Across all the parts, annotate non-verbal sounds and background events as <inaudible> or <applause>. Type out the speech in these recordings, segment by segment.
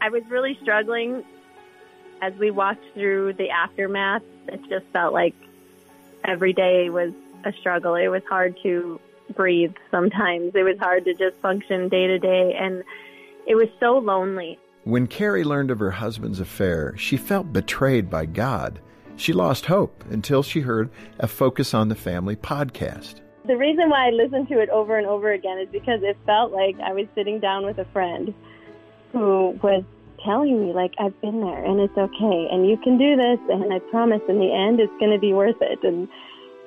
I was really struggling as we walked through the aftermath. It just felt like every day was a struggle. It was hard to breathe sometimes. It was hard to just function day to day, and it was so lonely. When Carrie learned of her husband's affair, she felt betrayed by God. She lost hope until she heard a Focus on the Family podcast. The reason why I listened to it over and over again is because it felt like I was sitting down with a friend who was telling me, like, I've been there and it's okay and you can do this and I promise in the end it's going to be worth it. And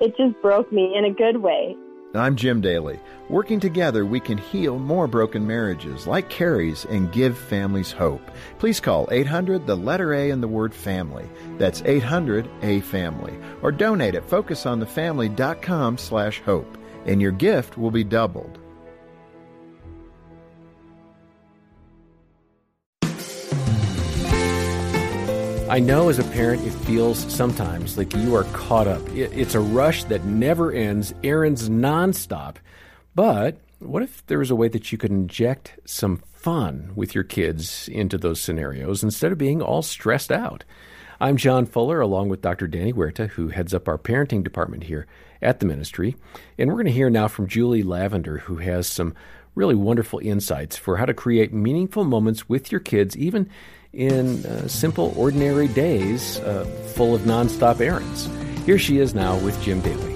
it just broke me in a good way. I'm Jim Daly. Working together, we can heal more broken marriages like Carrie's and give families hope. Please call 800 the letter A in the word family. That's 800 A family. Or donate at focusonthefamily.com slash hope. And your gift will be doubled. I know as a parent, it feels sometimes like you are caught up. It's a rush that never ends, errands nonstop. But what if there was a way that you could inject some fun with your kids into those scenarios instead of being all stressed out? I'm John Fuller, along with Dr. Danny Huerta, who heads up our parenting department here at the ministry. And we're going to hear now from Julie Lavender, who has some really wonderful insights for how to create meaningful moments with your kids, even in uh, simple, ordinary days uh, full of nonstop errands. Here she is now with Jim Daly.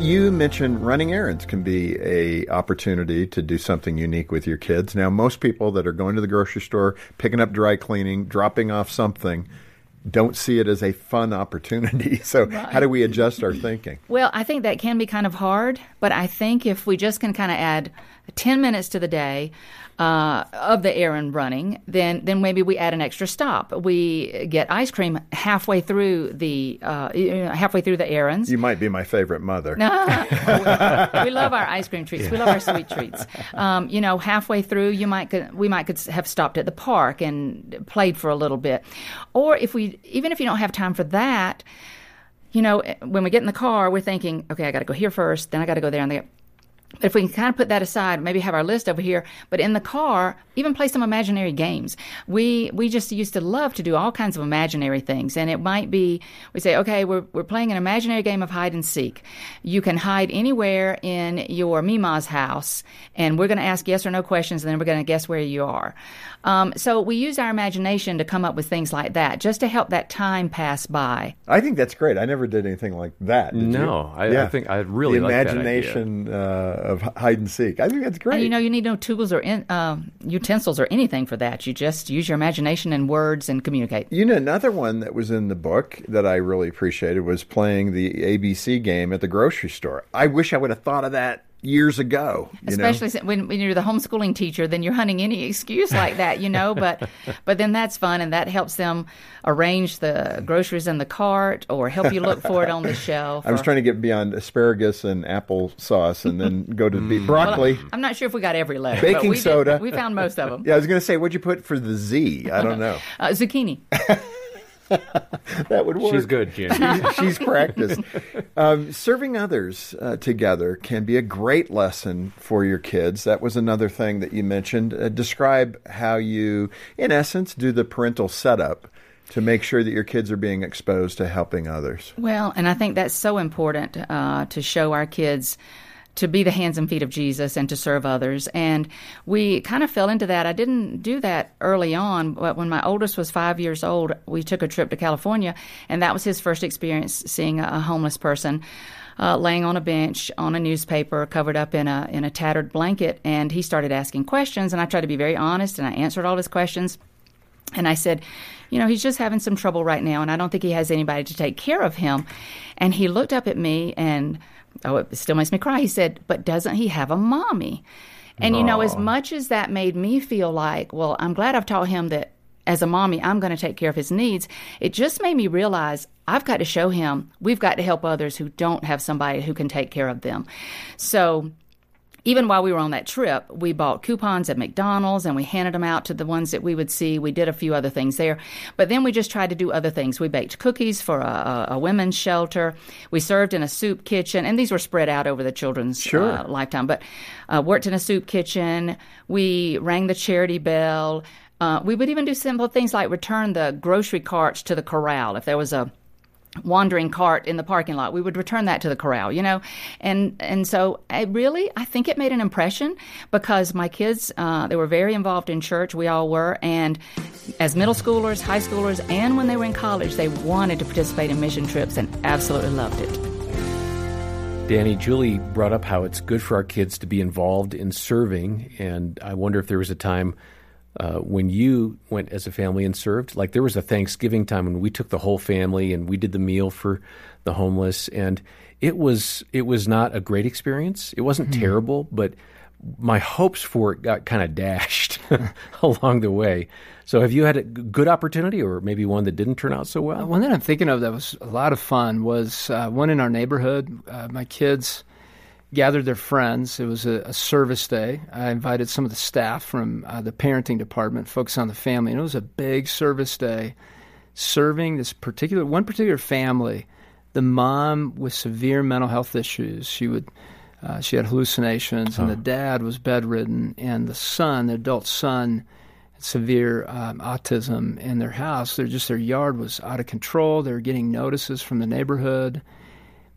You mentioned running errands can be a opportunity to do something unique with your kids. Now, most people that are going to the grocery store, picking up dry cleaning, dropping off something, don't see it as a fun opportunity. <laughs> So, right. how do we adjust our thinking? Well, I think that can be kind of hard, but I think if we just can kind of add 10 minutes to the day uh, of the errand running, then then maybe we add an extra stop. We get ice cream halfway through the uh, halfway through the errands. You might be my favorite mother. we, <laughs> we love our ice cream treats. Yeah. We love our sweet treats. Um, you know, halfway through, you might we might could have stopped at the park and played for a little bit, or if we even if you don't have time for that you know, when we get in the car, we're thinking, okay, I got to go here first, then I got to go there, and they but if we can kind of put that aside, maybe have our list over here, but in the car, even play some imaginary games. We we just used to love to do all kinds of imaginary things, and it might be we say, okay, we're we're playing an imaginary game of hide and seek. You can hide anywhere in your Mima's house, and we're going to ask yes or no questions, and then we're going to guess where you are. Um, so we use our imagination to come up with things like that, just to help that time pass by. I think that's great. I never did anything like that. no, I, yeah. I, think I really the like imagination uh, of hide and seek. I think that's great. And you know, you need no tools or in, uh, utensils or anything for that. You just use your imagination and words and communicate. You know, another one that was in the book that I really appreciated was playing the ABC game at the grocery store. I wish I would have thought of that years ago. Especially know? when, when you're the homeschooling teacher, then you're hunting any excuse like that, you know. But <laughs> but then that's fun, and that helps them arrange the groceries in the cart or help you look for it on the <laughs> shelf. I was trying to get beyond asparagus and apple sauce, and then go to mm. broccoli. Well, I'm not sure if we got every letter. Baking we soda. Did, we found most of them. Yeah, I was going to say, what'd you put for the Z? I don't <laughs> know. uh, zucchini. <laughs> that would work. She's good, Jim. she's, she's practiced. Um, serving others uh, together can be a great lesson for your kids. That was another thing that you mentioned. Uh, describe how you, in essence, do the parental setup to make sure that your kids are being exposed to helping others. Well, and I think that's so important uh, to show our kids to be the hands and feet of Jesus and to serve others. And we kind of fell into that. I didn't do that early on, but when my oldest was five years old, we took a trip to California, and that was his first experience seeing a homeless person. Uh, laying on a bench on a newspaper, covered up in a in a tattered blanket, and he started asking questions. And I tried to be very honest, and I answered all his questions. And I said, you know, he's just having some trouble right now, and I don't think he has anybody to take care of him. And he looked up at me and oh, it still makes me cry. He said, but doesn't he have a mommy? And, you know, as much as that made me feel like, well, I'm glad I've taught him that as a mommy, I'm going to take care of his needs, it just made me realize I've got to show him we've got to help others who don't have somebody who can take care of them. So even while we were on that trip, we bought coupons at McDonald's and we handed them out to the ones that we would see. We did a few other things there. But then we just tried to do other things. We baked cookies for a, a women's shelter. We served in a soup kitchen, and these were spread out over the children's sure. uh, lifetime. But uh, worked in a soup kitchen. We rang the charity bell. Uh, we would even do simple things like return the grocery carts to the corral if there was a wandering cart in the parking lot. We would return that to the corral you know? And and so I really i think it made an impression because my kids uh, they were very involved in church we all were and as middle schoolers high schoolers and when they were in college they wanted to participate in mission trips and absolutely loved it. Danny, Julie brought up how it's good for our kids to be involved in serving, and I wonder if there was a time uh, when you went as a family and served. Like there was a Thanksgiving time when we took the whole family and we did the meal for the homeless, and it was it was not a great experience. It wasn't mm-hmm. terrible, but my hopes for it got kind of dashed <laughs> along the way. So, have you had a good opportunity, or maybe one that didn't turn out so well? One that I'm thinking of that was a lot of fun was uh, one in our neighborhood. Uh, my kids gathered their friends. It was a, a, service day. I invited some of the staff from uh, the parenting department, focus on the family, and it was a big service day, serving this particular one particular family. The mom with severe mental health issues. She would. Uh, she had hallucinations, and oh. the dad was bedridden, and the son, the adult son, severe um, autism in their house. They're just their yard was out of control. They were getting notices from the neighborhood,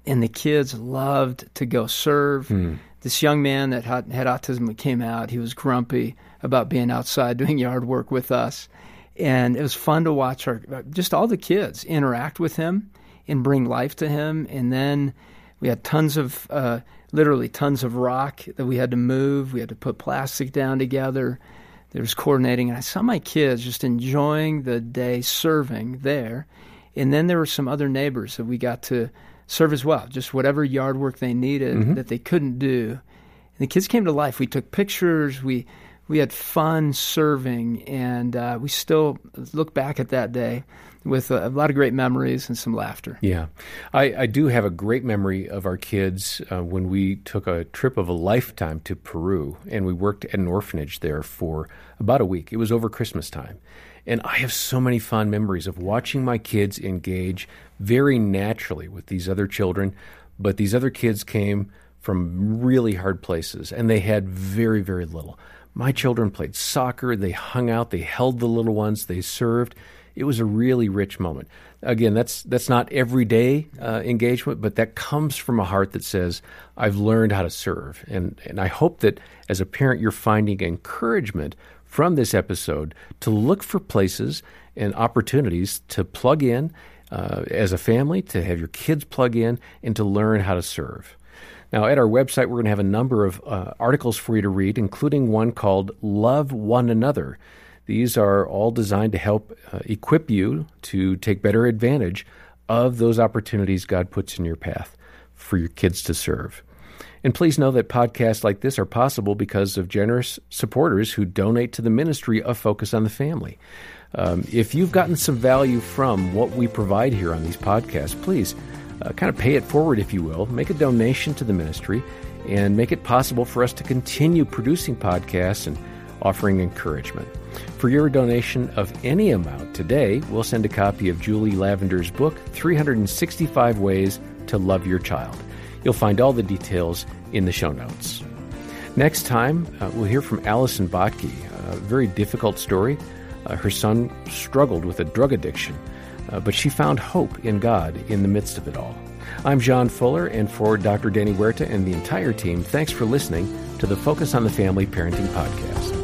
and the kids loved to go serve. Mm. This young man that had, had autism came out. He was grumpy about being outside <laughs> doing yard work with us, and it was fun to watch our just all the kids interact with him and bring life to him. And then we had tons of uh, literally tons of rock that we had to move. We had to put plastic down together there was coordinating, and I saw my kids just enjoying the day serving there. And then there were some other neighbors that we got to serve as well, just whatever yard work they needed mm-hmm. that they couldn't do. And the kids came to life. We took pictures. We we had fun serving, and uh, we still look back at that day with a, a, lot of great memories and some laughter. Yeah, I, I do have a great memory of our kids uh, when we took a trip of a lifetime to Peru, and we worked at an orphanage there for about a week. It was over Christmas time. And I have so many fond memories of watching my kids engage very naturally with these other children, but these other kids came from really hard places and they had very, very little. My children played soccer, they hung out, they held the little ones, they served. It was a really rich moment. Again, that's that's not everyday uh, engagement, but that comes from a heart that says, "I've learned how to serve," and and I hope that as a parent, you're finding encouragement from this episode to look for places and opportunities to plug in uh, as a family, to have your kids plug in, and to learn how to serve. Now, at our website, we're going to have a number of uh, articles for you to read, including one called Love One Another. These are all designed to help uh, equip you to take better advantage of those opportunities God puts in your path for your kids to serve. And please know that podcasts like this are possible because of generous supporters who donate to the ministry of Focus on the Family. Um, if you've gotten some value from what we provide here on these podcasts, please uh, kind of pay it forward, if you will. Make a donation to the ministry and make it possible for us to continue producing podcasts and offering encouragement. For your donation of any amount today, we'll send a copy of Julie Lavender's book, 365 Ways to Love Your Child. You'll find all the details in the show notes. Next time, uh, we'll hear from Allison Bottke, a very difficult story. Uh, her son struggled with a drug addiction, uh, but she found hope in God in the midst of it all. I'm John Fuller, and for Dr. Danny Huerta and the entire team, thanks for listening to the Focus on the Family Parenting Podcast.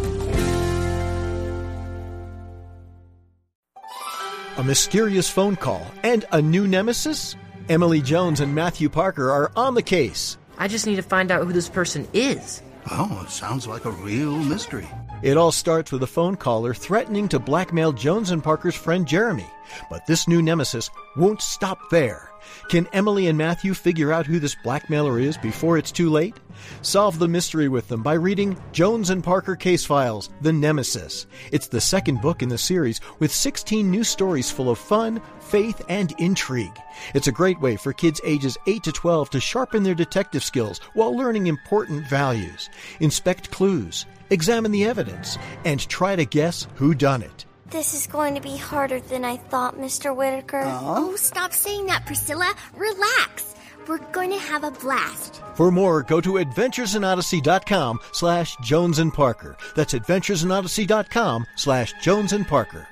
a mysterious phone call, and a new nemesis? Emily Jones and Matthew Parker are on the case. I just need to find out who this person is. Oh, it sounds like a real mystery. It all starts with a phone caller threatening to blackmail Jones and Parker's friend Jeremy. But this new nemesis won't stop there. Can Emily and Matthew figure out who this blackmailer is before it's too late? Solve the mystery with them by reading Jones and Parker Case Files The Nemesis. It's the second book in the series with 16 new stories full of fun, faith, and intrigue. It's a great way for kids ages 8 to 12 to sharpen their detective skills while learning important values. Inspect clues, examine the evidence, and try to guess who done it. This is going to be harder than I thought, Mr. Whittaker. Uh-huh. Oh, stop saying that, Priscilla. Relax. We're going to have a blast. For more, go to adventuresinodyssey.com slash Jones and Parker. That's adventuresinodyssey.com slash Jones and Parker.